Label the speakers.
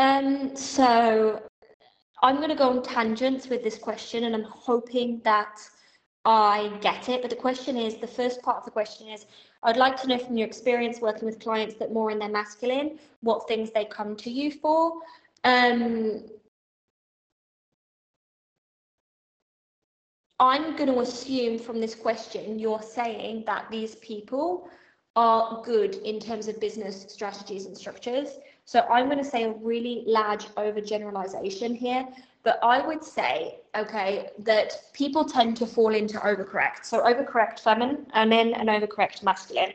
Speaker 1: Um, so I'm going to go on tangents with this question, and I'm hoping that I get it. But the question is the first part of the question is I'd like to know from your experience working with clients that more in their masculine, what things they come to you for. Um, I'm going to assume from this question you're saying that these people are good in terms of business strategies and structures. So I'm going to say a really large overgeneralization here, but I would say, okay, that people tend to fall into overcorrect. So overcorrect feminine uh, and then an overcorrect masculine.